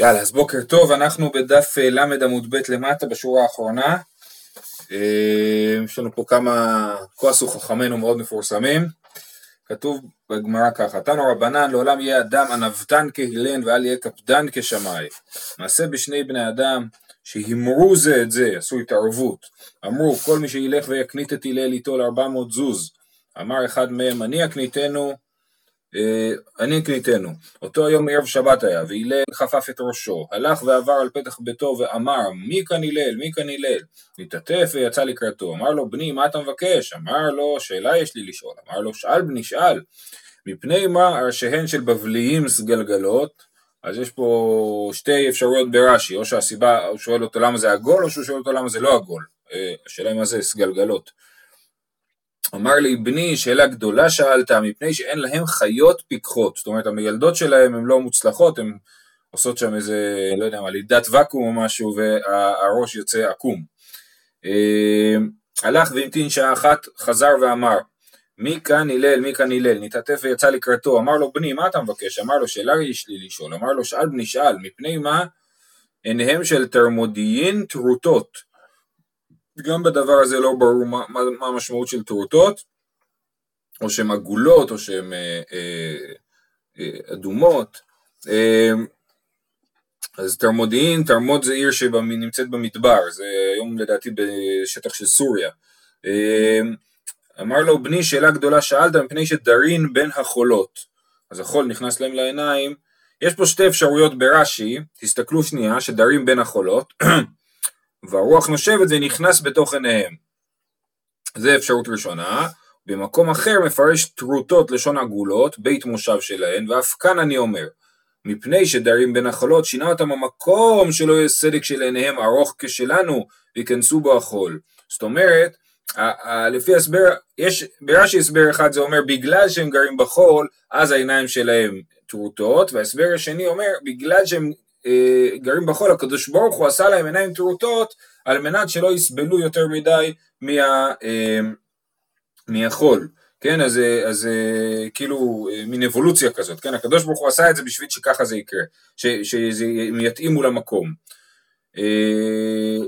יאללה, אז בוקר טוב, אנחנו בדף אה, ל עמוד ב' למטה בשורה האחרונה. אה, יש לנו פה כמה כועסו חכמינו מאוד מפורסמים. כתוב בגמרא ככה, תנו רבנן לעולם יהיה אדם ענוותן כהילן ואל יהיה קפדן כשמאי. מעשה בשני בני אדם שהימרו זה את זה, עשו התערבות. אמרו כל מי שילך ויקנית את הלל איתו לארבע מאות זוז. אמר אחד מהם אני אקניתנו אני קניתנו, אותו היום ערב שבת היה, והלל חפף את ראשו, הלך ועבר על פתח ביתו ואמר, מי כאן הלל, מי כאן הלל? התעטף ויצא לקראתו, אמר לו, בני, מה אתה מבקש? אמר לו, שאלה יש לי לשאול, אמר לו, שאל בני, שאל, מפני מה ראשיהן של בבליים סגלגלות, אז יש פה שתי אפשרויות ברש"י, או שהסיבה, הוא שואל אותו למה זה עגול, או שהוא שואל אותו למה זה לא עגול, אה, השאלה מה זה סגלגלות. אמר לי בני שאלה גדולה שאלת מפני שאין להם חיות פיקחות. זאת אומרת המילדות שלהם הן לא מוצלחות הן עושות שם איזה לא יודע מה לידת ואקום או משהו והראש יוצא עקום. אמ, הלך והמתין שעה אחת חזר ואמר מי כאן הלל מי כאן הלל? נתעטף ויצא לקראתו. אמר לו בני מה אתה מבקש? אמר לו שאלה יש לי לשאול. אמר לו שאל בני שאל מפני מה עיניהם של תרמודיין טרוטות גם בדבר הזה לא ברור מה, מה, מה המשמעות של טרוטות, או שהן עגולות, או שהן אה, אה, אה, אדומות. אה, אז תרמודיעין, תרמוד זה עיר שנמצאת במדבר, זה היום לדעתי בשטח של סוריה. אה, אמר לו בני שאלה גדולה שאלת מפני שדרין בין החולות. אז החול נכנס להם לעיניים. יש פה שתי אפשרויות ברש"י, תסתכלו שנייה, שדרים בין החולות. והרוח נושבת ונכנס בתוך עיניהם. זה אפשרות ראשונה. במקום אחר מפרש טרוטות לשון עגולות, בית מושב שלהן, ואף כאן אני אומר, מפני שדרים בנחלות שינה אותם המקום שלא יהיה סדק של עיניהם ארוך כשלנו, ויכנסו בו החול. זאת אומרת, לפי הסבר, יש ברש"י הסבר אחד זה אומר בגלל שהם גרים בחול, אז העיניים שלהם טרוטות, וההסבר השני אומר בגלל שהם גרים בחול, הקדוש ברוך הוא עשה להם עיניים טרוטות על מנת שלא יסבלו יותר מדי מה, אה, מהחול, כן, אז, אז כאילו מין אבולוציה כזאת, כן, הקדוש ברוך הוא עשה את זה בשביל שככה זה יקרה, ש, שזה יתאימו למקום. אה,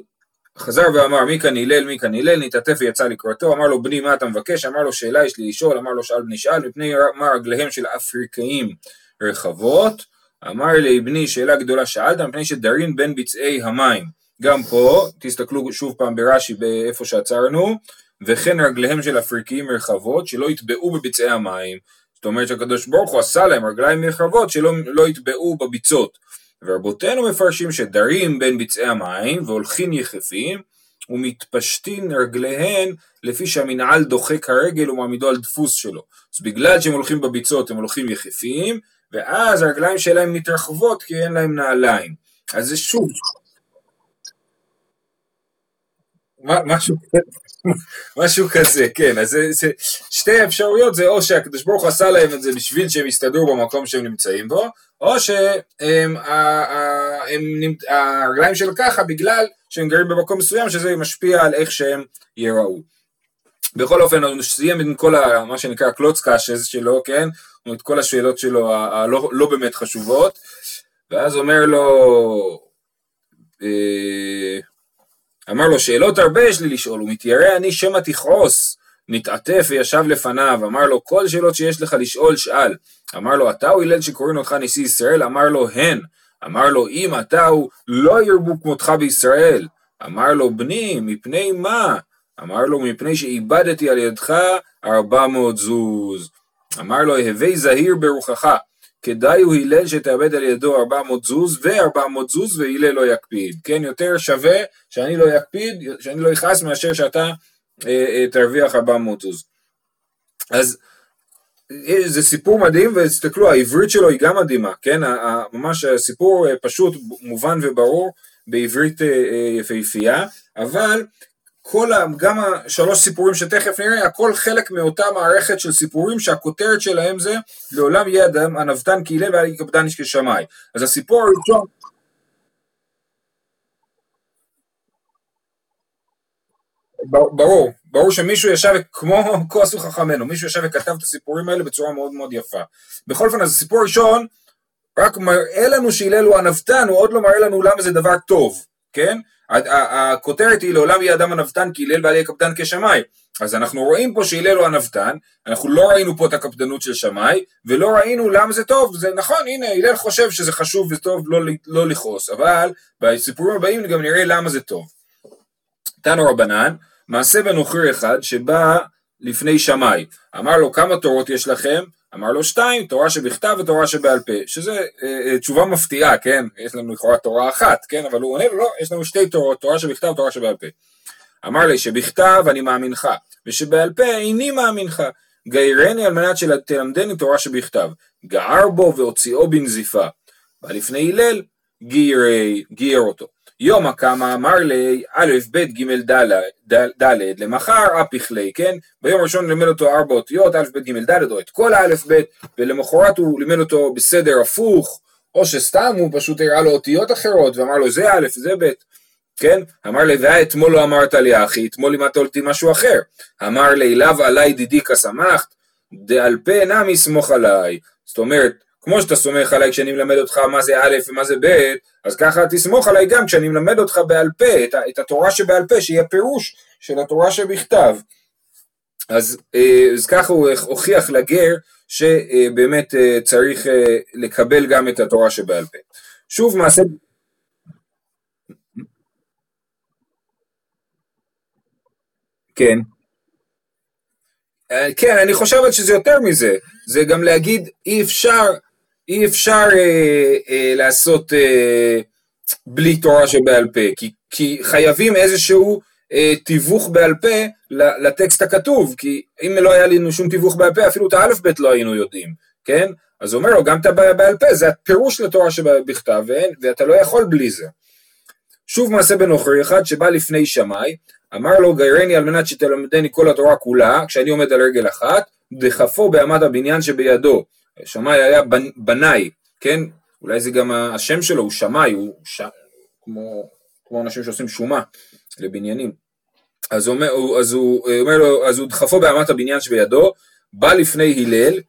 חזר ואמר מי כאן הלל מי כאן הלל? נתעטף ויצא לקראתו. אמר לו בני מה אתה מבקש? אמר לו שאלה יש לי לשאול. אמר לו שאל בני שאל. מפני מה רגליהם של אפריקאים רחבות אמר לי בני שאלה גדולה שאלת מפני שדרין בין ביצעי המים. גם פה תסתכלו שוב פעם ברש"י באיפה שעצרנו וכן רגליהם של אפריקיים רחבות שלא יטבעו בביצעי המים. זאת אומרת שהקדוש ברוך הוא עשה להם רגליים רחבות שלא לא יטבעו בביצות. ורבותינו מפרשים שדרים בין ביצעי המים והולכים יחפים ומתפשטין רגליהן לפי שהמנעל דוחק הרגל ומעמידו על דפוס שלו. אז בגלל שהם הולכים בביצות הם הולכים יחפים, ואז הרגליים שלהם מתרחבות כי אין להם נעליים. אז זה שוב, משהו, משהו כזה, כן, אז זה, זה, שתי אפשרויות זה או שהקדוש ברוך עשה להם את זה בשביל שהם יסתדרו במקום שהם נמצאים בו, או שהרגליים שלו ככה בגלל שהם גרים במקום מסוים שזה משפיע על איך שהם ייראו. בכל אופן הוא סיים עם כל ה, מה שנקרא קלוץ קאשז שלו, כן? את כל השאלות שלו הלא לא באמת חשובות, ואז אומר לו, אה, אמר לו שאלות הרבה יש לי לשאול, הוא מתיירא אני שמא תכעוס, נתעטף וישב לפניו, אמר לו כל שאלות שיש לך לשאול שאל, אמר לו אתה הוא הלל שקוראים אותך נשיא ישראל, אמר לו הן, אמר לו אם אתה הוא לא ירבו כמותך בישראל, אמר לו בני מפני מה? אמר לו מפני שאיבדתי על ידך ארבע מאות זוז. אמר לו הווי זהיר ברוחך, כדאי הוא הלל שתאבד על ידו ארבע מאות זוז וארבע מאות זוז והלל לא יקפיד. כן, יותר שווה שאני לא יקפיד, שאני לא אכעס מאשר שאתה אה, אה, תרוויח ארבע מאות זוז. אז אה, זה סיפור מדהים ותסתכלו העברית שלו היא גם מדהימה, כן, ממש סיפור אה, פשוט, מובן וברור בעברית אה, יפהפייה, אבל כל ה, גם השלוש סיפורים שתכף נראה, הכל חלק מאותה מערכת של סיפורים שהכותרת שלהם זה לעולם יהיה אדם ענוותן כהלל ואל יקפדן איש כשמאי. אז הסיפור הראשון ברור, ברור שמישהו ישב, כמו כה עשו חכמינו, מישהו ישב וכתב את הסיפורים האלה בצורה מאוד מאוד יפה. בכל אופן, אז הסיפור הראשון, רק מראה לנו שהלל הוא הנבתן, הוא עוד לא מראה לנו למה זה דבר טוב, כן? הכותרת היא לעולם יהיה אדם הנבתן כי הלל בעלי קפדן כשמאי. אז אנחנו רואים פה שהלל הוא הנבתן, אנחנו לא ראינו פה את הקפדנות של שמאי, ולא ראינו למה זה טוב, זה נכון, הנה, הלל חושב שזה חשוב וטוב לא, לא לכעוס, אבל בסיפורים הבאים גם נראה למה זה טוב. תנו רבנן, מעשה בנוכרי אחד שבא לפני שמאי, אמר לו כמה תורות יש לכם? אמר לו שתיים, תורה שבכתב ותורה שבעל פה, שזה אה, אה, תשובה מפתיעה, כן? יש לנו לכאורה תורה אחת, כן? אבל הוא עונה לו, לא, יש לנו שתי תורות, תורה שבכתב ותורה שבעל פה. אמר לי שבכתב אני מאמינך, ושבעל פה איני מאמינך. גיירני על מנת שתלמדני תורה שבכתב. גער בו והוציאו בנזיפה. בא לפני הלל, גייר אותו. יום הקמה אמר לי א' ב' ג' ד' למחר אפיך לי, כן? ביום הראשון לימד אותו ארבע אותיות א' ב' ג' ד' או את כל הא' ב' ולמחרת הוא לימד אותו בסדר הפוך או שסתם הוא פשוט הראה לו אותיות אחרות ואמר לו זה א' זה ב' כן? אמר לי ואתמול לא אמרת לי אחי אתמול לימדת אותי משהו אחר אמר לי לאו עליי דידיקה שמחת דעל פה נמי סמוך עליי זאת אומרת כמו שאתה סומך עליי כשאני מלמד אותך מה זה א' ומה זה ב', אז ככה תסמוך עליי גם כשאני מלמד אותך בעל פה, את, את התורה שבעל פה, שהיא הפירוש של התורה שבכתב. אז, אה, אז ככה הוא הוכיח לגר שבאמת אה, צריך אה, לקבל גם את התורה שבעל פה. שוב מעשה... כן. כן, אני חושבת שזה יותר מזה, זה גם להגיד אי אפשר אי אפשר אה, אה, לעשות אה, בלי תורה שבעל פה, כי, כי חייבים איזשהו אה, תיווך בעל פה לטקסט הכתוב, כי אם לא היה לנו שום תיווך בעל פה, אפילו את האלף בית לא היינו יודעים, כן? אז הוא אומר לו, גם את הבעל פה, זה הפירוש לתורה שבכתב, ואתה לא יכול בלי זה. שוב מעשה בנוכרי אחד שבא לפני שמאי, אמר לו גיירני על מנת שתלמדני כל התורה כולה, כשאני עומד על רגל אחת, דחפו באמת הבניין שבידו. שמאי היה בנאי, כן? אולי זה גם השם שלו, הוא שמאי, הוא ש... כמו, כמו אנשים שעושים שומה לבניינים. אז הוא אומר, אז הוא אומר לו, אז הוא דחפו באמת הבניין שבידו, בא לפני הלל,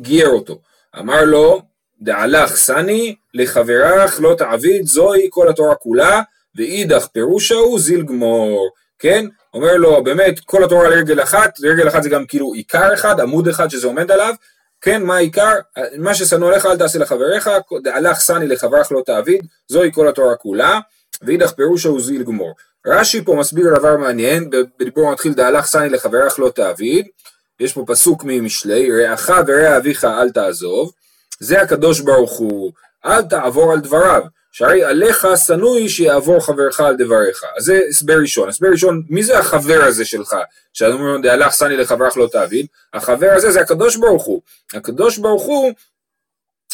גייר אותו. אמר לו, דעלך סני, לחברך לא תעביד, זוהי כל התורה כולה, ואידך פירושה הוא זיל גמור, כן? אומר לו, באמת, כל התורה לרגל אחת, לרגל אחת זה גם כאילו עיקר אחד, עמוד אחד שזה עומד עליו, כן, מה העיקר? מה ששנוא עליך אל תעשה לחבריך, הלך סני לחברך לא תעביד, זוהי כל התורה כולה, ואידך פירושו הוא זיל גמור. רש"י פה מסביר דבר מעניין, בדיבור מתחיל דהלך סני לחברך לא תעביד, יש פה פסוק ממשלי, רעך ורע אביך אל תעזוב, זה הקדוש ברוך הוא, אל תעבור על דבריו, שהרי עליך שנואי שיעבור חברך על דבריך. אז זה הסבר ראשון. הסבר ראשון, מי זה החבר הזה שלך? שאנו אומרים, דהלך שני לחברך לא תעביד. החבר הזה זה הקדוש ברוך הוא. הקדוש ברוך הוא,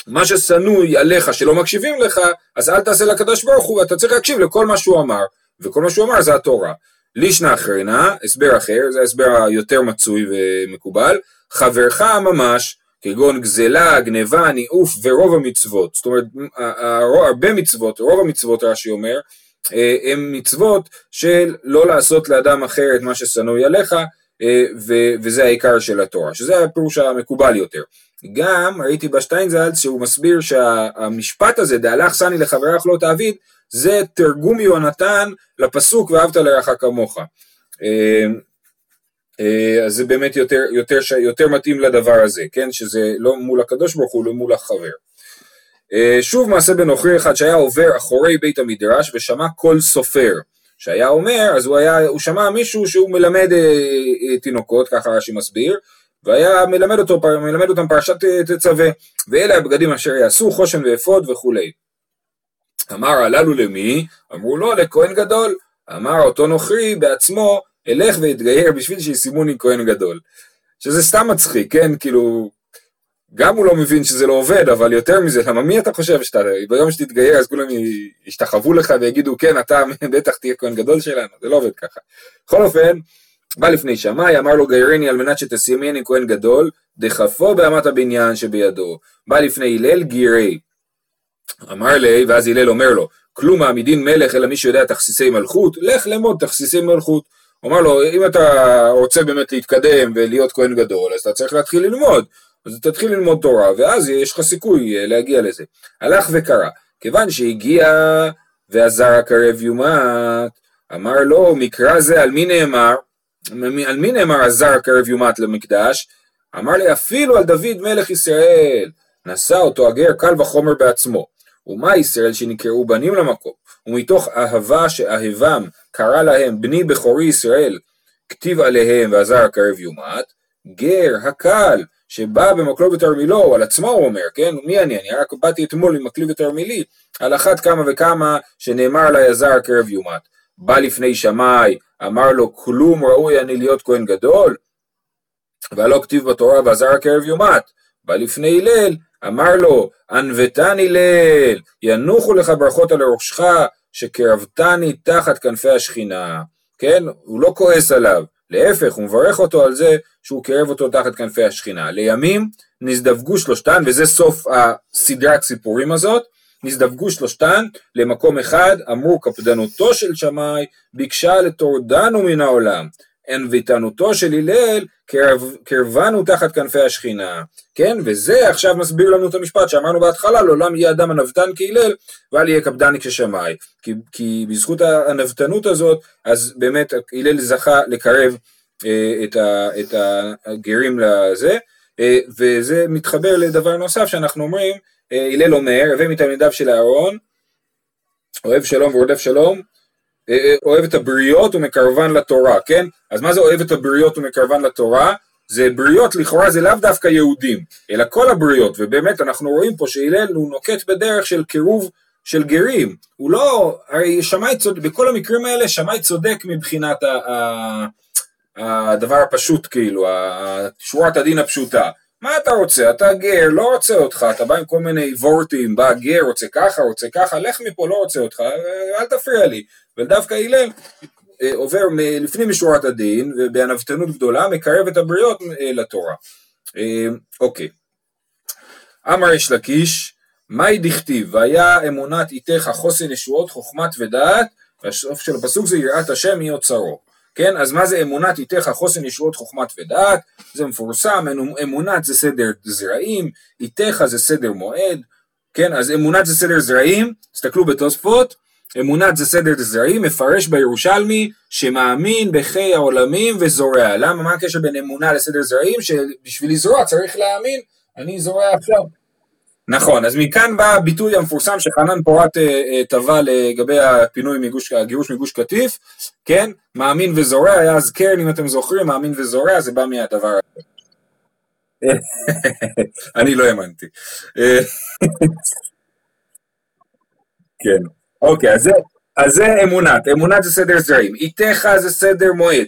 מה ששנואי עליך שלא מקשיבים לך, אז אל תעשה לקדוש ברוך הוא, אתה צריך להקשיב לכל מה שהוא אמר. וכל מה שהוא אמר זה התורה. לישנא אחרנה, הסבר אחר, זה ההסבר היותר מצוי ומקובל, חברך ממש, כגון גזלה, גניבה, ניאוף ורוב המצוות. זאת אומרת, הרבה מצוות, רוב המצוות רש"י אומר, אה, הם מצוות של לא לעשות לאדם אחר את מה ששנואי עליך, אה, וזה העיקר של התורה, שזה הפירוש המקובל יותר. גם ראיתי בשטיינזלץ שהוא מסביר שהמשפט הזה, דהלך סני לחברך לא תעביד, זה תרגום יונתן לפסוק ואהבת לרעך כמוך. אה, אז זה באמת יותר, יותר, יותר מתאים לדבר הזה, כן? שזה לא מול הקדוש ברוך הוא, לא מול החבר. אה, שוב מעשה בנוכרי אחד שהיה עובר אחורי בית המדרש ושמע קול סופר. שהיה אומר, אז הוא, היה, הוא שמע מישהו שהוא מלמד אה, אה, תינוקות, ככה רש"י מסביר, והיה מלמד, אותו, מלמד אותם פרשת אה, תצווה, ואלה הבגדים אשר יעשו, חושן ואפוד וכולי. אמר הללו למי? אמרו לו לכהן גדול. אמר אותו נוכרי בעצמו, אלך ואתגייר בשביל שישימוני כהן גדול. שזה סתם מצחיק, כן? כאילו, גם הוא לא מבין שזה לא עובד, אבל יותר מזה, למה מי אתה חושב שאתה, ביום שתתגייר אז כולם ישתחוו לך ויגידו, כן, אתה בטח תהיה כהן גדול שלנו, זה לא עובד ככה. בכל אופן, בא לפני שמאי, אמר לו גיירני על מנת שתשימני כהן גדול, דחפו באמת הבניין שבידו. בא לפני הלל גירי. אמר לי, ואז הלל אומר לו, כלום מעמידין מלך אלא מי שיודע תכסיסי מלכות, לך למוד תכסיסי מלכות. הוא אמר לו, אם אתה רוצה באמת להתקדם ולהיות כהן גדול, אז אתה צריך להתחיל ללמוד. אז תתחיל ללמוד תורה, ואז יש לך סיכוי אה, להגיע לזה. הלך וקרא, כיוון שהגיע ועזר הקרב יומת, אמר לו, מקרא זה על מי נאמר? על מי נאמר עזר הקרב יומת למקדש? אמר לי, אפילו על דוד מלך ישראל, נשא אותו הגר קל וחומר בעצמו. ומה ישראל שנקראו בנים למקום? ומתוך אהבה שאהבם קרא להם בני בכורי ישראל, כתיב עליהם ועזר הקרב יומת, גר הקל שבא במקלו ותרמילו, על עצמו הוא אומר, כן? מי אני? אני רק באתי אתמול עם מקלי ותרמילי, על אחת כמה וכמה שנאמר לה יזר הקרב יומת. בא לפני שמאי, אמר לו כלום ראוי אני להיות כהן גדול, והלא כתיב בתורה ועזר הקרב יומת. בא לפני הלל, אמר לו, ענוותני ליל, ינוחו לך ברכות על ראשך, שקרבתני תחת כנפי השכינה. כן? הוא לא כועס עליו, להפך, הוא מברך אותו על זה שהוא קרב אותו תחת כנפי השכינה. לימים נזדווגו שלושתן, וזה סוף הסדרת סיפורים הזאת, נזדווגו שלושתן למקום אחד, אמרו קפדנותו של שמאי ביקשה לטורדנו מן העולם. ענוותנותו של הלל קרבנו תחת כנפי השכינה, כן? וזה עכשיו מסביר לנו את המשפט שאמרנו בהתחלה, לעולם יהיה אדם ענוותן כהלל ואל יהיה קפדני כשמאי, כי, כי בזכות הענוותנות הזאת, אז באמת הלל זכה לקרב אה, את, ה, את הגרים לזה, אה, וזה מתחבר לדבר נוסף שאנחנו אומרים, אה, הלל אומר, הווה מתלמידיו של אהרון, אוהב שלום ורודף שלום, אוהב את הבריות ומקרבן לתורה, כן? אז מה זה אוהב את הבריות ומקרבן לתורה? זה בריות לכאורה זה לאו דווקא יהודים, אלא כל הבריות, ובאמת אנחנו רואים פה שהלל הוא נוקט בדרך של קירוב של גרים, הוא לא, הרי שמאי צודק, בכל המקרים האלה שמאי צודק מבחינת ה, ה, הדבר הפשוט כאילו, שורת הדין הפשוטה, מה אתה רוצה? אתה גר, לא רוצה אותך, אתה בא עם כל מיני וורטים, בא גר, רוצה ככה, רוצה ככה, לך מפה, לא רוצה אותך, אל תפריע לי. ודווקא הלל אה, עובר לפנים משורת הדין, ובענוותנות גדולה, מקרב את הבריות אה, לתורה. אה, אוקיי. אמר יש לקיש, מהי דכתיב, והיה אמונת איתך חוסן ישועות חוכמת ודעת, והסוף של הפסוק זה יראת השם היא אוצרו. כן, אז מה זה אמונת איתך חוסן ישועות חוכמת ודעת, זה מפורסם, אמונת זה סדר זרעים, איתך זה סדר מועד, כן, אז אמונת זה סדר זרעים, תסתכלו בתוספות, אמונת זה סדר זרעים, מפרש בירושלמי שמאמין בחיי העולמים וזורע. למה? מה הקשר בין אמונה לסדר זרעים? שבשביל לזרוע צריך להאמין, אני זורע עכשיו. נכון, אז מכאן בא הביטוי המפורסם שחנן פורת טבע אה, לגבי הפינוי מגוש, הגירוש מגוש קטיף, כן? מאמין וזורע, היה אז קרן אם אתם זוכרים, מאמין וזורע, זה בא מהדבר הזה. אני לא האמנתי. אה, כן. אוקיי, אז זה, אז זה אמונת, אמונת זה סדר זרעים, איתך זה סדר מועד,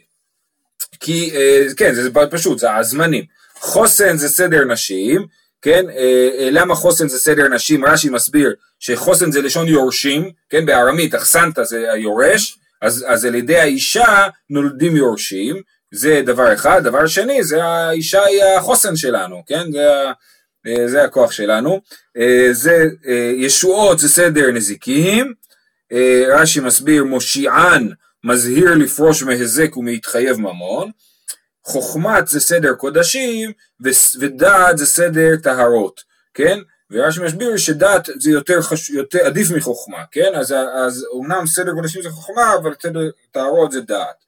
כי, אה, כן, זה פשוט, זה הזמנים, חוסן זה סדר נשים, כן, אה, אה, למה חוסן זה סדר נשים, רש"י מסביר שחוסן זה לשון יורשים, כן, בארמית, אחסנת זה היורש, אז, אז על ידי האישה נולדים יורשים, זה דבר אחד, דבר שני, זה האישה היא החוסן שלנו, כן, זה, זה הכוח שלנו, זה ישועות זה סדר נזיקים, אה, רש"י מסביר מושיען מזהיר לפרוש מהיזק ומהתחייב ממון, חוכמת זה סדר קודשים ודעת זה סדר טהרות, כן? ורש"י מסביר שדת זה יותר, חש... יותר עדיף מחוכמה, כן? אז, אז אומנם סדר קודשים זה חוכמה, אבל סדר טהרות זה דעת.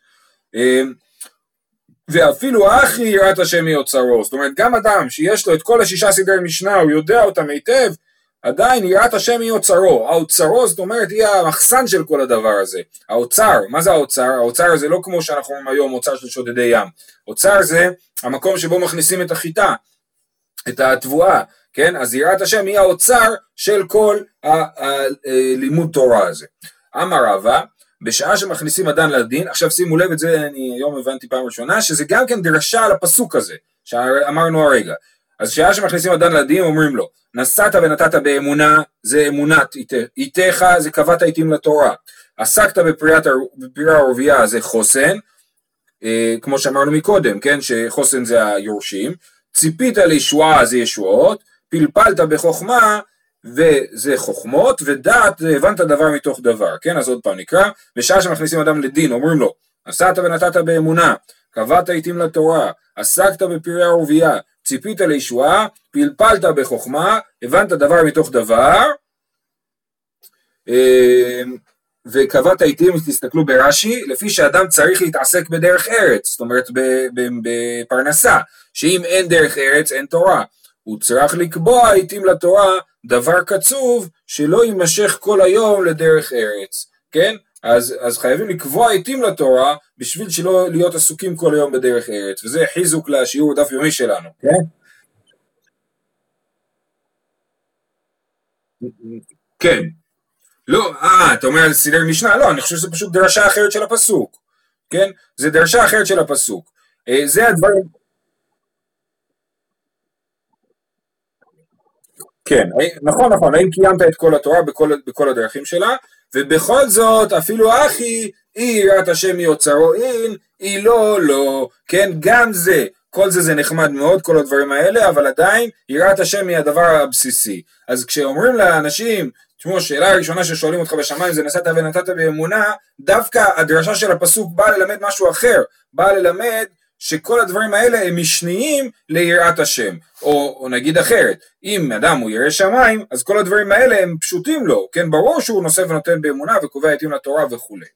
ואפילו אחי יראת השם מאוצרו, זאת אומרת גם אדם שיש לו את כל השישה סדרי משנה, הוא יודע אותם היטב, עדיין יראת השם היא אוצרו, האוצרו זאת אומרת היא המחסן של כל הדבר הזה, האוצר, מה זה האוצר? האוצר זה לא כמו שאנחנו אומרים היום אוצר של שודדי ים, אוצר זה המקום שבו מכניסים את החיטה, את התבואה, כן? אז יראת השם היא האוצר של כל הלימוד אה, תורה הזה. אמר רבא, בשעה שמכניסים אדם לדין, עכשיו שימו לב את זה אני היום הבנתי פעם ראשונה, שזה גם כן דרשה על הפסוק הזה, שאמרנו הרגע, אז שעה שמכניסים אדם לדין אומרים לו, נשאת ונתת באמונה, זה אמונת איתך, זה קבעת עיתים לתורה. עסקת בפרירה ערבייה זה חוסן, אה, כמו שאמרנו מקודם, כן, שחוסן זה היורשים, ציפית לישועה זה ישועות, פלפלת בחוכמה וזה חוכמות, ודעת הבנת דבר מתוך דבר, כן, אז עוד פעם נקרא, בשעה שמכניסים אדם לדין אומרים לו, נשאת ונתת באמונה, קבעת עיתים לתורה, עסקת בפרי ערבייה, ציפית לישועה, פלפלת בחוכמה, הבנת דבר מתוך דבר, אה, וקבעת עיתים, תסתכלו ברש"י, לפי שאדם צריך להתעסק בדרך ארץ, זאת אומרת בפרנסה, שאם אין דרך ארץ אין תורה. הוא צריך לקבוע עיתים לתורה דבר קצוב שלא יימשך כל היום לדרך ארץ, כן? אז, אז חייבים לקבוע עיתים לתורה בשביל שלא להיות עסוקים כל היום בדרך ארץ, וזה חיזוק לשיעור דף יומי שלנו, כן? כן. לא, אה, אתה אומר סידר משנה? לא, אני חושב שזה פשוט דרשה אחרת של הפסוק, כן? זה דרשה אחרת של הפסוק. אה, זה הדברים... כן, נכון, נכון, האם קיימת את כל התורה בכל, בכל הדרכים שלה, ובכל זאת, אפילו אחי, אי יראת השם יוצרו אין, אי לא, לא, כן, גם זה, כל זה זה נחמד מאוד, כל הדברים האלה, אבל עדיין יראת השם היא הדבר הבסיסי. אז כשאומרים לאנשים, תשמעו, השאלה הראשונה ששואלים אותך בשמיים זה נסעת ונתת באמונה, דווקא הדרשה של הפסוק באה ללמד משהו אחר, באה ללמד שכל הדברים האלה הם משניים ליראת השם. או, או נגיד אחרת, אם אדם הוא ירא שמיים, אז כל הדברים האלה הם פשוטים לו, כן, ברור שהוא נושא ונותן באמונה וקובע עתים לתורה וכולי.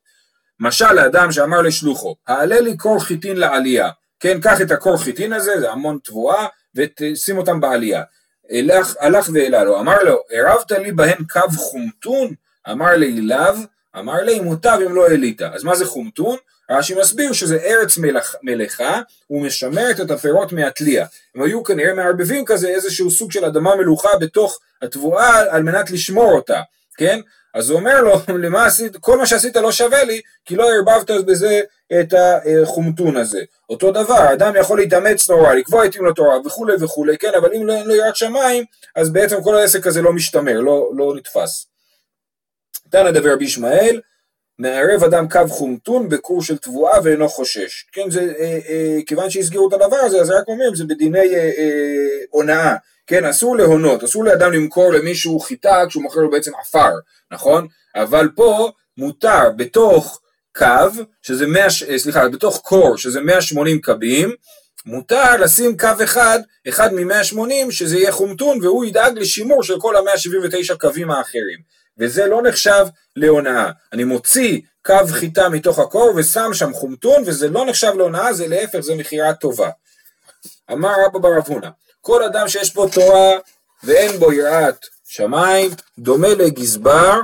משל לאדם שאמר לשלוחו, העלה לי קור חיטין לעלייה, כן, קח את הקור חיטין הזה, זה המון תבואה, ושים אותם בעלייה. הלך, הלך והעלה לו, אמר לו, ערבת לי בהן קו חומטון? אמר לי לאו, אמר לי מוטב אם לא העלית. אז מה זה חומטון? רש"י מסביר שזה ארץ מלאכה, מלאכה ומשמרת את הפירות מהתלייה. הם היו כנראה מערבבים כזה איזשהו סוג של אדמה מלוכה בתוך התבואה על מנת לשמור אותה, כן? אז הוא אומר לו, למה עשית, כל מה שעשית לא שווה לי, כי לא ערבבת בזה את החומטון הזה. אותו דבר, אדם יכול להתאמץ נורא, לקבוע עתים לתורה וכולי וכולי, כן, אבל אם לא, לו יראת שמיים, אז בעצם כל העסק הזה לא משתמר, לא, לא נתפס. תנא דבר רבי ישמעאל, מערב אדם קו חומטון בקור של תבואה ואינו חושש. כן, זה, אה, אה, כיוון שהסגירו את הדבר הזה, אז רק אומרים, זה בדיני אה, אה, הונאה. כן, אסור להונות, אסור לאדם למכור למישהו חיטה כשהוא מוכר לו בעצם עפר, נכון? אבל פה מותר בתוך קו, שזה 100, אה, סליחה, בתוך קור, שזה 180 קבים, מותר לשים קו אחד, אחד מ-180, שזה יהיה חומטון, והוא ידאג לשימור של כל ה-179 קווים האחרים. וזה לא נחשב להונאה. אני מוציא קו חיטה מתוך הקור ושם שם חומטון, וזה לא נחשב להונאה, זה להפך, זה מכירה טובה. אמר רבא בר אבונה, כל אדם שיש בו תורה ואין בו יראת שמיים, דומה לגזבר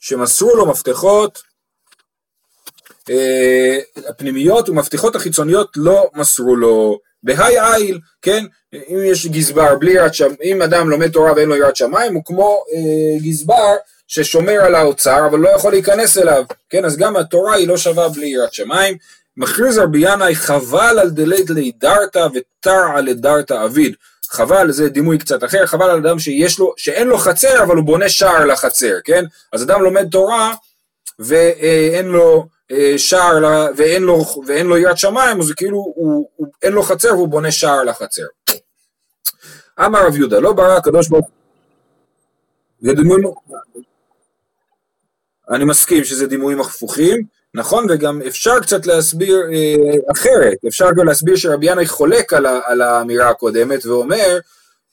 שמסרו לו מפתחות אה, הפנימיות ומפתחות החיצוניות לא מסרו לו. בהאי איל, כן, אם יש גזבר בלי יראת שמיים, אם אדם לומד תורה ואין לו יראת שמיים, הוא כמו אה, גזבר ששומר על האוצר אבל לא יכול להיכנס אליו, כן, אז גם התורה היא לא שווה בלי יראת שמיים. מכריז רבי ינאי חבל על דלית לידרתא ותר על לדרתא אביד. חבל זה דימוי קצת אחר, חבל על אדם שיש לו, שאין לו חצר אבל הוא בונה שער לחצר, כן? אז אדם לומד תורה ואין לו אה, שער ואין לו, ואין לו יראת שמיים, אז כאילו הוא, הוא, אין לו חצר והוא בונה שער לחצר. אמר רב יהודה, לא ברא הקדוש ברוך דימוי, אני מסכים שזה דימויים הפוכים, נכון, וגם אפשר קצת להסביר אה, אחרת, אפשר גם להסביר שרבי ינאי חולק על, על האמירה הקודמת ואומר,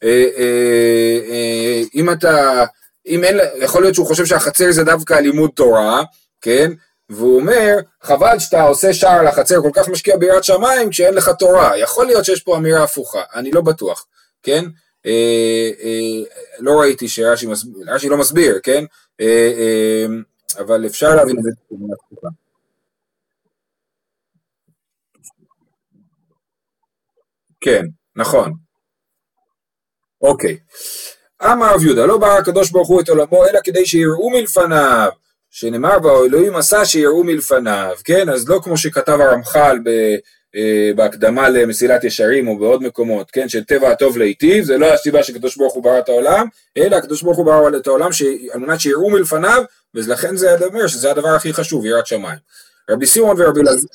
אה, אה, אה, אם אתה, אם אין, יכול להיות שהוא חושב שהחצר זה דווקא לימוד תורה, כן, והוא אומר, חבל שאתה עושה שער לחצר, כל כך משקיע ביראת שמיים כשאין לך תורה, יכול להיות שיש פה אמירה הפוכה, אני לא בטוח, כן, אה, אה, לא ראיתי שרש"י רש"י לא מסביר, כן, אה, אה, אבל אפשר להבין את זה. כן, נכון. אוקיי. אמר רב יהודה, לא ברא הקדוש ברוך הוא את עולמו, אלא כדי שיראו מלפניו, שנאמר באלוהים עשה שיראו מלפניו, כן? אז לא כמו שכתב הרמח"ל ב, אה, בהקדמה למסילת ישרים או בעוד מקומות, כן? שטבע הטוב להיטיב, זה לא הסיבה שקדוש ברוך הוא ברא את העולם, אלא הקדוש ברוך הוא ברא את העולם. על מנת שיראו מלפניו, ולכן זה אומר שזה הדבר הכי חשוב, יראת שמיים. רבי סימון ורבי אלעזר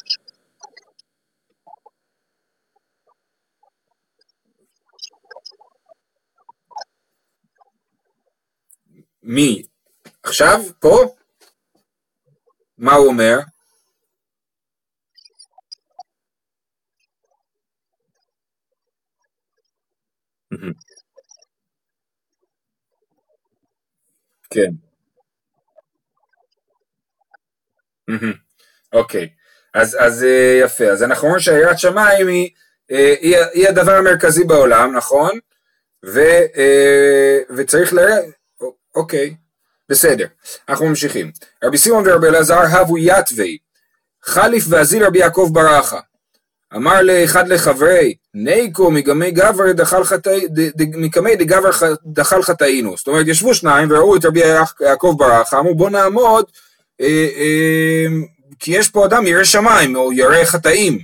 מי? עכשיו? פה? מה הוא אומר? כן. אוקיי, אז, אה, יפה, אז אנחנו אומרים שהיראת שמיים היא, אה, הדבר המרכזי בעולם, נכון? אה, וצריך ל... אוקיי, בסדר, אנחנו ממשיכים. רבי סימון ורבי אלעזר הבו יתווי, חליף ואזיל רבי יעקב ברכה. אמר לאחד לחברי, ניקו מגמי גבר מקמי דגבר דחל חטאינו. זאת אומרת, ישבו שניים וראו את רבי יעקב ברכה, אמרו בוא נעמוד, כי יש פה אדם ירא שמיים, או ירא חטאים.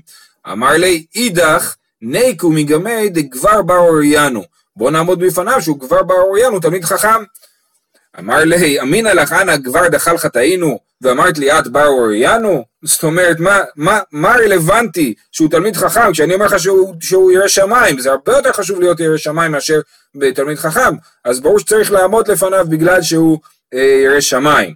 אמר לי, אידך, ניקו מגמי דגבר בר אוריינו. בוא נעמוד בפניו שהוא גבר בר אוריינו, תלמיד חכם. אמר לי, אמינא לך אנא כבר דחל חטאינו, ואמרת לי את בר אוריינו? זאת אומרת, מה, מה, מה רלוונטי שהוא תלמיד חכם, כשאני אומר לך שהוא, שהוא ירא שמיים, זה הרבה יותר חשוב להיות ירא שמיים מאשר תלמיד חכם, אז ברור שצריך לעמוד לפניו בגלל שהוא אה, ירא שמיים.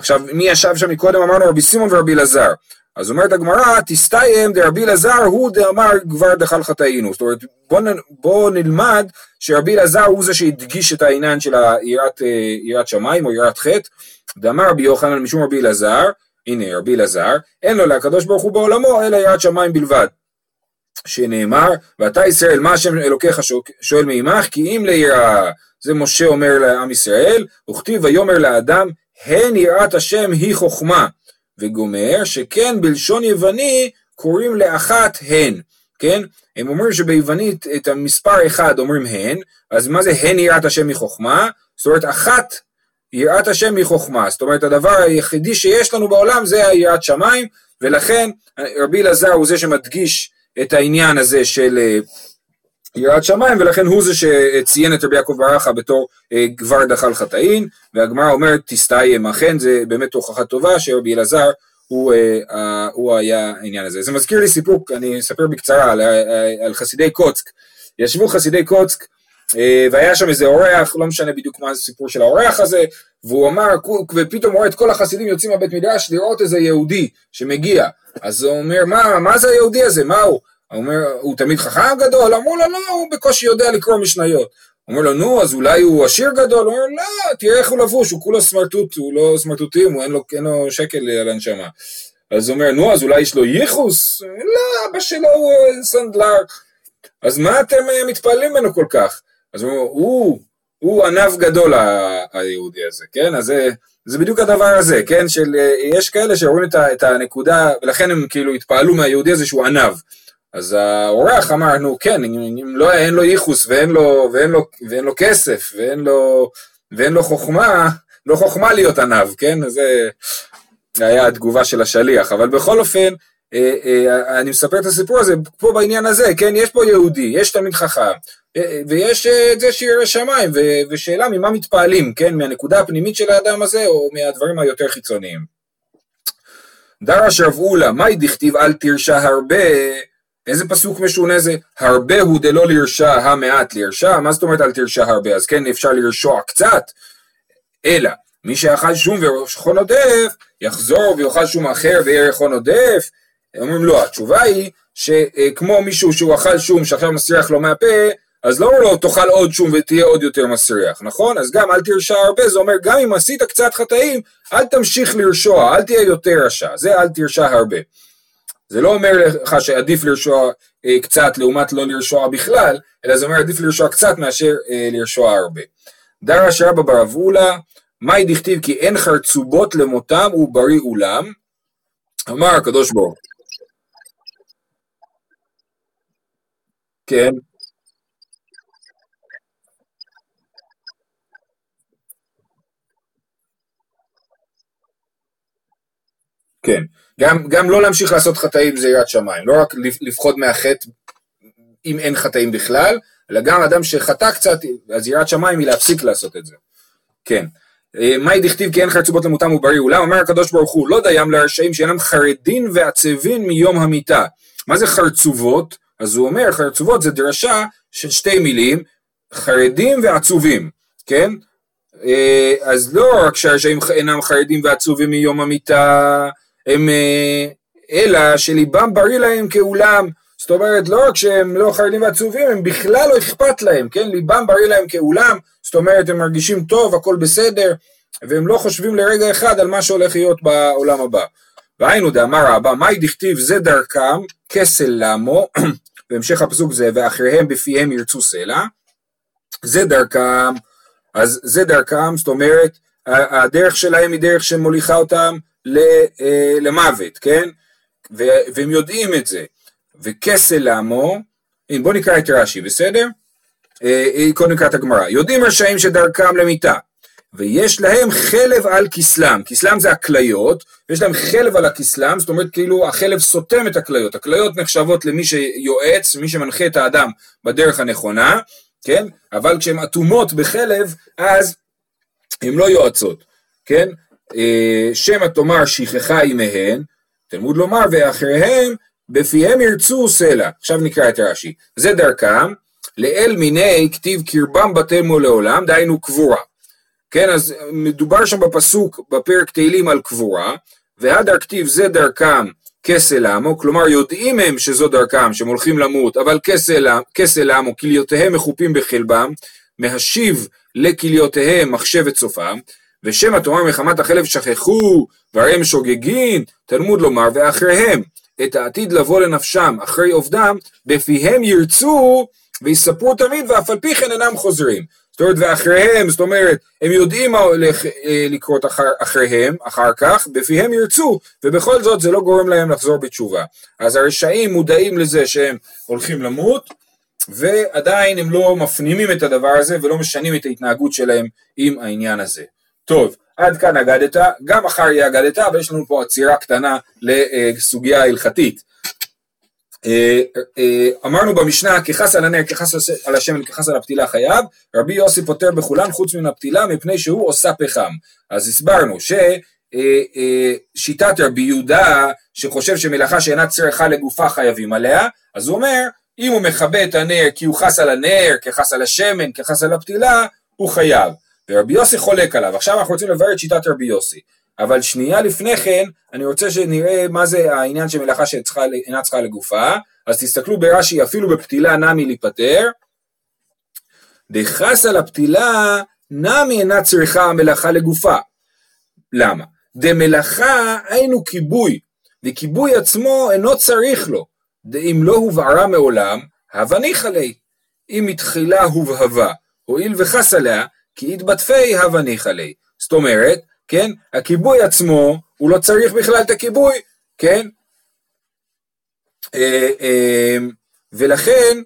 עכשיו, מי ישב שם מקודם? אמרנו רבי סימון ורבי אלעזר. אז אומרת הגמרא, תסתיים דרבי אלעזר הוא דאמר כבר דחל חטאינו. זאת אומרת, בוא, בוא נלמד שרבי אלעזר הוא זה שהדגיש את העניין של יראת, אה, יראת שמיים או יראת חטא. דאמר רבי יוחנן משום רבי אלעזר, הנה רבי אלעזר, אין לו לקדוש ברוך הוא בעולמו אלא יראת שמיים בלבד. שנאמר, ואתה ישראל, מה השם אלוקיך שואל מעמך? כי אם ליראה, זה משה אומר לעם ישראל, וכתיב ויאמר לאדם, הן יראת השם היא חוכמה. וגומר שכן בלשון יווני קוראים לאחת הן, כן? הם אומרים שביוונית את המספר אחד אומרים הן, אז מה זה הן יראת השם מחוכמה? זאת אומרת אחת יראת השם מחוכמה, זאת אומרת הדבר היחידי שיש לנו בעולם זה היראת שמיים, ולכן רבי אלעזר הוא זה שמדגיש את העניין הזה של אה, יראת שמיים, ולכן הוא זה שציין את רבי יעקב ברכה בתור אה, כבר דחל חטאין, והגמרא אומרת תסתיים, אכן זה באמת הוכחה טובה שרבי אלעזר הוא, אה, הוא היה העניין הזה. זה מזכיר לי סיפור, אני אספר בקצרה על, אה, על חסידי קוצק. ישבו חסידי קוצק אה, והיה שם איזה אורח, לא משנה בדיוק מה הסיפור של האורח הזה, והוא אמר, ופתאום רואה את כל החסידים יוצאים מהבית מדרש לראות איזה יהודי שמגיע. אז הוא אומר, מה, מה זה היהודי הזה, מה הוא? אומר, הוא תמיד חכם גדול? אמרו לו, לא, הוא בקושי יודע לקרוא משניות. אומר לו, נו, אז אולי הוא עשיר גדול? הוא אומר, לא, תראה איך הוא לבוש, הוא כולו סמרטוט, הוא לא סמרטוטים, הוא אין לו, אין לו שקל על הנשמה. אז הוא אומר, נו, אז אולי יש לו ייחוס? לא, אבא שלו הוא סנדלר. אז מה אתם אה, מתפעלים ממנו כל כך? אז הוא אומר, הוא, הוא ענב גדול היהודי הזה, כן? אז זה, זה בדיוק הדבר הזה, כן? של, אה, יש כאלה שרואים את, את הנקודה, ולכן הם כאילו התפעלו מהיהודי הזה שהוא ענב. אז האורח אמר, נו כן, אם לא, אין לו ייחוס ואין לו, ואין לו, ואין לו כסף ואין לו, ואין לו חוכמה, לא חוכמה להיות עניו, כן? זה היה התגובה של השליח, אבל בכל אופן, אה, אה, אני מספר את הסיפור הזה פה בעניין הזה, כן? יש פה יהודי, יש תלמיד חכם, אה, ויש את זה שירא שמיים, ושאלה ממה מתפעלים, כן? מהנקודה הפנימית של האדם הזה, או מהדברים היותר חיצוניים. דרש רב אולה, מאי דכתיב אל תרשע הרבה איזה פסוק משונה זה? הרבה הוא דלא לרשע המעט לרשע, מה זאת אומרת אל תרשע הרבה? אז כן אפשר לרשוע קצת, אלא מי שאכל שום וראשון עודף, יחזור ויאכל שום אחר ויהיה ירחון עודף, אומרים לא, התשובה היא שכמו מישהו שהוא אכל שום שעכשיו מסריח לו מהפה, אז לא אומר לו תאכל עוד שום ותהיה עוד יותר מסריח, נכון? אז גם אל תרשע הרבה, זה אומר גם אם עשית קצת חטאים, אל תמשיך לרשוע, אל תהיה יותר רשע, זה אל תרשע הרבה. זה לא אומר לך שעדיף לרשוע אה, קצת לעומת לא לרשוע בכלל, אלא זה אומר עדיף לרשוע קצת מאשר אה, לרשוע הרבה. דרש רבא ברב אולה, מאי דכתיב כי אין חרצובות למותם ובריא אולם, אמר הקדוש ברוך כן. כן. גם, גם לא להמשיך לעשות חטאים זה יראת שמיים, לא רק לפחוד מהחטא אם אין חטאים בכלל, אלא גם אדם שחטא קצת, אז יראת שמיים היא להפסיק לעשות את זה. כן. אה, מאי דכתיב כי אין חרצובות למותם ובריא אולם, אומר הקדוש ברוך הוא, לא דיים לרשעים שאינם חרדין ועצבין מיום המיתה. מה זה חרצובות? אז הוא אומר, חרצובות זה דרשה של שתי מילים, חרדים ועצובים, כן? אה, אז לא רק שהרשעים אינם חרדים ועצובים מיום המיתה, הם, אה, אלא שליבם בריא להם כאולם, זאת אומרת, לא רק שהם לא חרדים ועצובים, הם בכלל לא אכפת להם, כן? ליבם בריא להם כאולם, זאת אומרת, הם מרגישים טוב, הכל בסדר, והם לא חושבים לרגע אחד על מה שהולך להיות בעולם הבא. והיינו דאמר רבא, מאי דכתיב זה דרכם, כסל למו, בהמשך הפסוק זה, ואחריהם בפיהם ירצו סלע, זה דרכם, אז זה דרכם, זאת אומרת, הדרך שלהם היא דרך שמוליכה אותם למוות, כן? והם יודעים את זה. וכסל לעמו, בואו נקרא את רש"י, בסדר? אה, אה, קודם נקרא את הגמרא. יודעים רשעים שדרכם למיתה, ויש להם חלב על כסלם, כסלם זה הכליות, ויש להם חלב על הכסלם, זאת אומרת כאילו החלב סותם את הכליות, הכליות נחשבות למי שיועץ, מי שמנחה את האדם בדרך הנכונה, כן? אבל כשהן אטומות בחלב, אז הן לא יועצות, כן? אה, שמא תאמר שכחה עמהן, תלמוד לומר ואחריהם בפיהם ירצו סלע. עכשיו נקרא את רש"י. זה דרכם, לאל מיני כתיב קרבם בתמו לעולם, דהיינו קבורה. כן, אז מדובר שם בפסוק בפרק תהילים על קבורה, והדר כתיב זה דרכם כסל עמו, כלומר יודעים הם שזו דרכם, שהם הולכים למות, אבל כסל עמו, כליותיהם מחופים בחלבם, מהשיב לכליותיהם מחשבת סופם, ושמא תאמר מחמת החלב שכחו, והרי הם שוגגין, תלמוד לומר, ואחריהם, את העתיד לבוא לנפשם, אחרי עובדם, בפיהם ירצו, ויספרו תמיד, ואף על פי כן אינם חוזרים. זאת אומרת, ואחריהם, זאת אומרת, הם יודעים מה הולך אה, לקרות אחר, אחריהם, אחר כך, בפיהם ירצו, ובכל זאת זה לא גורם להם לחזור בתשובה. אז הרשעים מודעים לזה שהם הולכים למות, ועדיין הם לא מפנימים את הדבר הזה ולא משנים את ההתנהגות שלהם עם העניין הזה. טוב, עד כאן אגדת, גם מחר יהיה אגדת, אבל יש לנו פה עצירה קטנה לסוגיה הלכתית. אה, אה, אמרנו במשנה, ככס על הנר, ככס על השמן, ככס על הפתילה חייב, רבי יוסי פותר בכולן חוץ מן הפתילה מפני שהוא עושה פחם. אז הסברנו ששיטת אה, רבי יהודה, שחושב שמלאכה שאינה צריכה לגופה חייבים עליה, אז הוא אומר, אם הוא מכבה את הנר כי הוא חס על הנר, כחס על השמן, כחס על הפתילה, הוא חייב. ורבי יוסי חולק עליו. עכשיו אנחנו רוצים לברר את שיטת רבי יוסי. אבל שנייה לפני כן, אני רוצה שנראה מה זה העניין של מלאכה שאינה צריכה לגופה. אז תסתכלו ברש"י, אפילו בפתילה נמי להיפטר. דחס על הפתילה, נמי אינה צריכה המלאכה לגופה. למה? דמלאכה היינו כיבוי, וכיבוי עצמו אינו צריך לו. דאם לא הובערה מעולם, הווה ניחא ליה. אם מתחילה הובהבה, הואיל וחס עליה, כי התבטפי הווה ניחא ליה. זאת אומרת, כן, הכיבוי עצמו, הוא לא צריך בכלל את הכיבוי, כן? אה, אה, ולכן,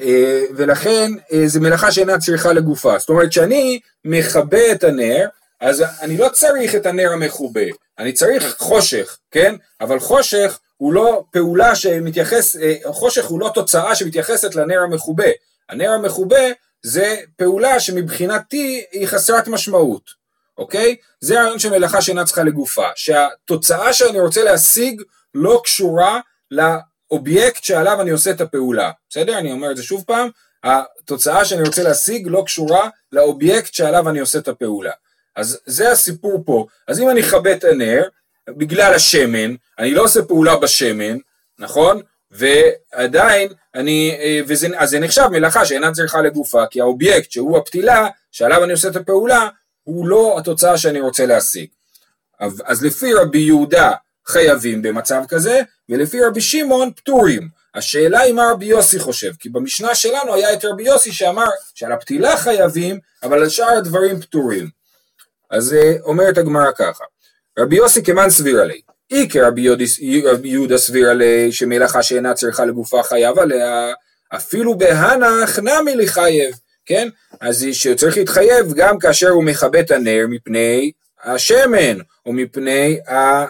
אה, ולכן זה מלאכה שאינה צריכה לגופה. זאת אומרת, כשאני מכבה את הנר, אז אני לא צריך את הנר המכובה, אני צריך חושך, כן? אבל חושך הוא לא פעולה שמתייחס, חושך הוא לא תוצאה שמתייחסת לנר המכובה. הנר המכובה זה פעולה שמבחינתי היא חסרת משמעות, אוקיי? זה הרעיון של מלאכה שאינה צריכה לגופה, שהתוצאה שאני רוצה להשיג לא קשורה לאובייקט שעליו אני עושה את הפעולה, בסדר? אני אומר את זה שוב פעם, התוצאה שאני רוצה להשיג לא קשורה לאובייקט שעליו אני עושה את הפעולה. אז זה הסיפור פה. אז אם אני אכבה את הנר, בגלל השמן, אני לא עושה פעולה בשמן, נכון? ועדיין אני, אה, וזה, אז זה נחשב מלאכה שאינה צריכה לגופה, כי האובייקט שהוא הפתילה, שעליו אני עושה את הפעולה, הוא לא התוצאה שאני רוצה להשיג. אז לפי רבי יהודה חייבים במצב כזה, ולפי רבי שמעון פטורים. השאלה היא מה רבי יוסי חושב, כי במשנה שלנו היה את רבי יוסי שאמר שעל הפתילה חייבים, אבל על שאר הדברים פטורים. אז אה, אומרת הגמרא ככה, רבי יוסי כמן סביר עלי, אי כרבי יהודה סביר עלי שמלאכה שאינה צריכה לגופה חייב עליה, אפילו בהנח נמי לחייב, כן? אז שצריך להתחייב גם כאשר הוא מכבה את הנר מפני השמן, או מפני, ה, אה,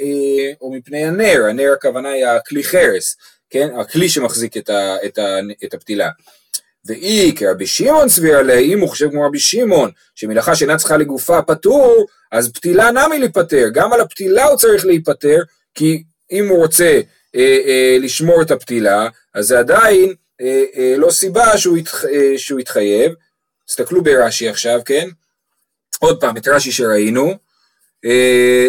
אה, או מפני הנר, הנר הכוונה היא הכלי חרס, כן? הכלי שמחזיק את, ה, את, ה, את הפתילה. ואי כרבי שמעון סביר עליה, אם הוא חושב כמו רבי שמעון, שמלאכה שאינה צריכה לגופה פטור, אז פתילה נמי להיפטר, גם על הפתילה הוא צריך להיפטר, כי אם הוא רוצה אה, אה, לשמור את הפתילה, אז זה עדיין אה, אה, לא סיבה שהוא, יתח, אה, שהוא יתחייב. תסתכלו ברש"י עכשיו, כן? עוד פעם, את רש"י שראינו. אה,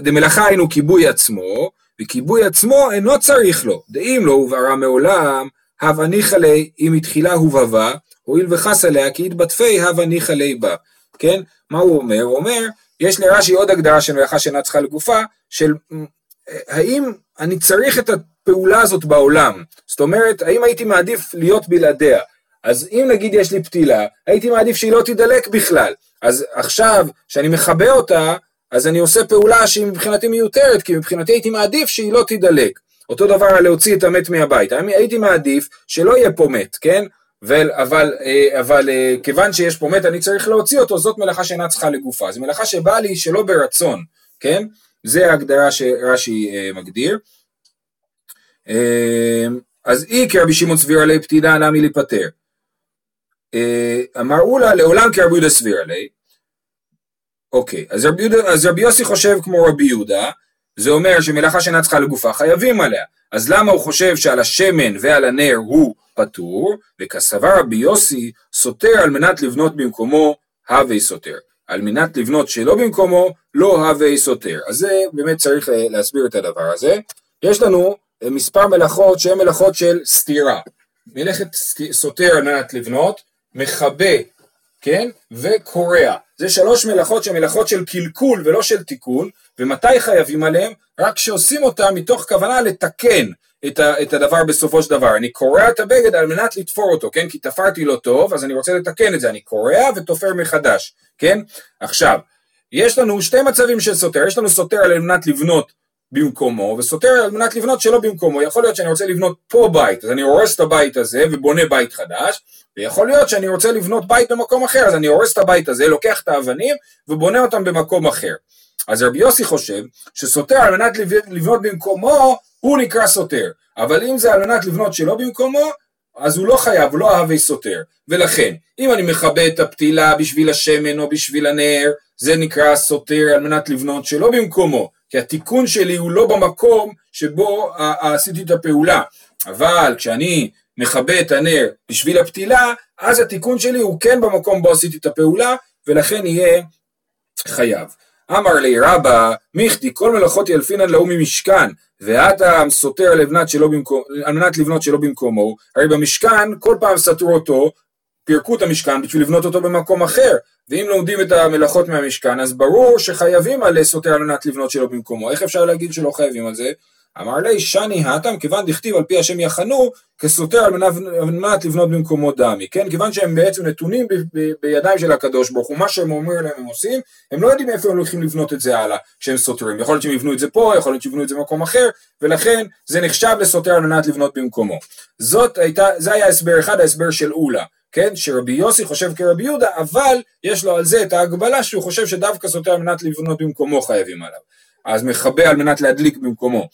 דמלאכה היינו כיבוי עצמו, וכיבוי עצמו אינו צריך לו, דאם לא הובערה מעולם, הווה ניחא ליה, אם מתחילה הובבה, הואיל וחס עליה כי התבטפי הווה ניחא ליה בה, כן? מה הוא אומר? הוא אומר, יש לרש"י עוד הגדרה של מלאכה שאינה צריכה לגופה, של האם אני צריך את הפעולה הזאת בעולם, זאת אומרת, האם הייתי מעדיף להיות בלעדיה? אז אם נגיד יש לי פתילה, הייתי מעדיף שהיא לא תידלק בכלל. אז עכשיו, שאני מכבה אותה, אז אני עושה פעולה שהיא מבחינתי מיותרת, כי מבחינתי הייתי מעדיף שהיא לא תידלק. אותו דבר להוציא את המת מהבית. הייתי מעדיף שלא יהיה פה מת, כן? אבל, אבל, אה, אבל אה, כיוון שיש פה מת אני צריך להוציא אותו, זאת מלאכה שאינה צריכה לגופה. זו מלאכה שבאה לי שלא ברצון, כן? זה ההגדרה שרש"י אה, מגדיר. אז אי כרבי שמעון סביר עלי פתידה נמי להיפטר. אמרו לה לעולם כרבי יהודה סביר עלי. אוקיי, אז רבי יוסי חושב כמו רבי יהודה, זה אומר שמלאכה שאינה צריכה לגופה חייבים עליה. אז למה הוא חושב שעל השמן ועל הנר הוא פטור, וכסבר רבי יוסי סותר על מנת לבנות במקומו הווי סותר. על מנת לבנות שלא במקומו לא הווי סותר. אז זה באמת צריך אה, להסביר את הדבר הזה. יש לנו אה, מספר מלאכות שהן מלאכות של סתירה. מלאכת סותר על מנת לבנות, מכבה, כן, וקורע. זה שלוש מלאכות שהן מלאכות של קלקול ולא של תיקון, ומתי חייבים עליהן? רק כשעושים אותן מתוך כוונה לתקן את, ה, את הדבר בסופו של דבר. אני קורע את הבגד על מנת לתפור אותו, כן? כי תפרתי לא טוב, אז אני רוצה לתקן את זה. אני קורע ותופר מחדש, כן? עכשיו, יש לנו שתי מצבים של סותר. יש לנו סותר על מנת לבנות במקומו, וסותר על מנת לבנות שלא במקומו. יכול להיות שאני רוצה לבנות פה בית, אז אני הורס את הבית הזה ובונה בית חדש, ויכול להיות שאני רוצה לבנות בית במקום אחר, אז אני הורס את הבית הזה, לוקח את האבנים ובונה אותם במקום אחר. אז רבי יוסי חושב שסותר על מנת לבנות במקומו הוא נקרא סותר, אבל אם זה על מנת לבנות שלא במקומו, אז הוא לא חייב, הוא לא אהבי סותר. ולכן, אם אני מכבה את הפתילה בשביל השמן או בשביל הנר, זה נקרא סותר על מנת לבנות שלא במקומו, כי התיקון שלי הוא לא במקום שבו עשיתי את הפעולה. אבל כשאני מכבה את הנר בשביל הפתילה, אז התיקון שלי הוא כן במקום בו עשיתי את הפעולה, ולכן יהיה חייב. אמר לי רבא, מיכדי כל מלאכות ילפינן להוא ממשכן, והטעם סותר על מנת לבנות שלא במקומו, הרי במשכן כל פעם סתרו אותו, פירקו את המשכן בשביל לבנות אותו במקום אחר, ואם לומדים את המלאכות מהמשכן, אז ברור שחייבים על סותר על מנת לבנות שלא במקומו, איך אפשר להגיד שלא חייבים על זה? אמר לי שני האטם כיוון דכתיב על פי השם יחנו כסותר על מנת לבנות במקומו דמי, כן? כיוון שהם בעצם נתונים ב- ב- בידיים של הקדוש ברוך הוא, מה שהם אומרים להם הם עושים, הם לא יודעים איפה הם הולכים לבנות את זה הלאה כשהם סותרים, יכול להיות שהם יבנו את זה פה, יכול להיות שהם יבנו את זה במקום אחר, ולכן זה נחשב לסותר על מנת לבנות במקומו. זאת הייתה, זה היה הסבר אחד, ההסבר של אולה, כן? שרבי יוסי חושב כרבי יהודה, אבל יש לו על זה את ההגבלה שהוא חושב שדווקא סותר על מנת לבנות במקומו חייבים עליו. אז מכבה על מנת להדליק במקומו.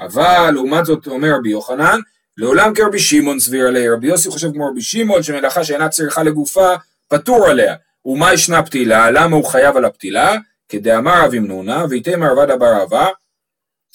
אבל לעומת זאת אומר רבי יוחנן, לעולם כרבי שמעון סביר עליה, רבי יוסי חושב כמו רבי שמעון שמלאכה שאינה צריכה לגופה פטור עליה. ומה ישנה פתילה? למה הוא חייב על הפתילה? כדאמר רבי מנונה, ויתם ערבד אבר אהבה,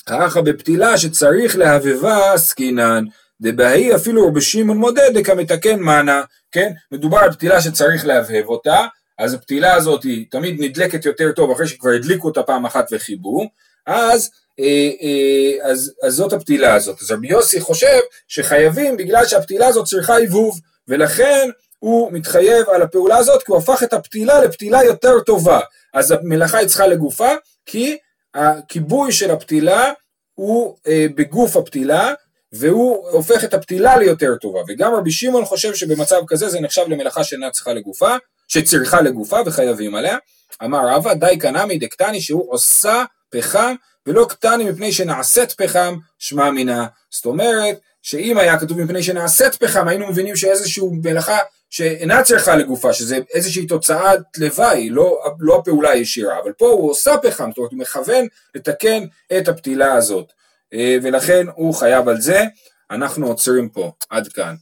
ככה בפתילה שצריך להבבה עסקינן, דבהי אפילו רבי שמעון מודד דקמתקן מנה, כן? מדובר על פתילה שצריך להבהב אותה, אז הפתילה הזאת היא תמיד נדלקת יותר טוב אחרי שכבר הדליקו אותה פעם אחת וחיבו, אז אה, אה, אז, אז זאת הפתילה הזאת. אז רבי יוסי חושב שחייבים בגלל שהפתילה הזאת צריכה עיבוב, ולכן הוא מתחייב על הפעולה הזאת כי הוא הפך את הפתילה לפתילה יותר טובה. אז המלאכה היא צריכה לגופה, כי הכיבוי של הפתילה הוא אה, בגוף הפתילה, והוא הופך את הפתילה ליותר טובה. וגם רבי שמעון חושב שבמצב כזה זה נחשב למלאכה שאינה צריכה לגופה, שצריכה לגופה וחייבים עליה. אמר רבא די קנמי דקטני שהוא עושה פחם ולא קטני מפני שנעשית פחם שמע מינה. זאת אומרת שאם היה כתוב מפני שנעשית פחם היינו מבינים שאיזושהי מלאכה שאינה צריכה לגופה, שזה איזושהי תוצאת לוואי, לא, לא הפעולה הישירה, אבל פה הוא עושה פחם, זאת אומרת הוא מכוון לתקן את הפתילה הזאת, ולכן הוא חייב על זה, אנחנו עוצרים פה, עד כאן.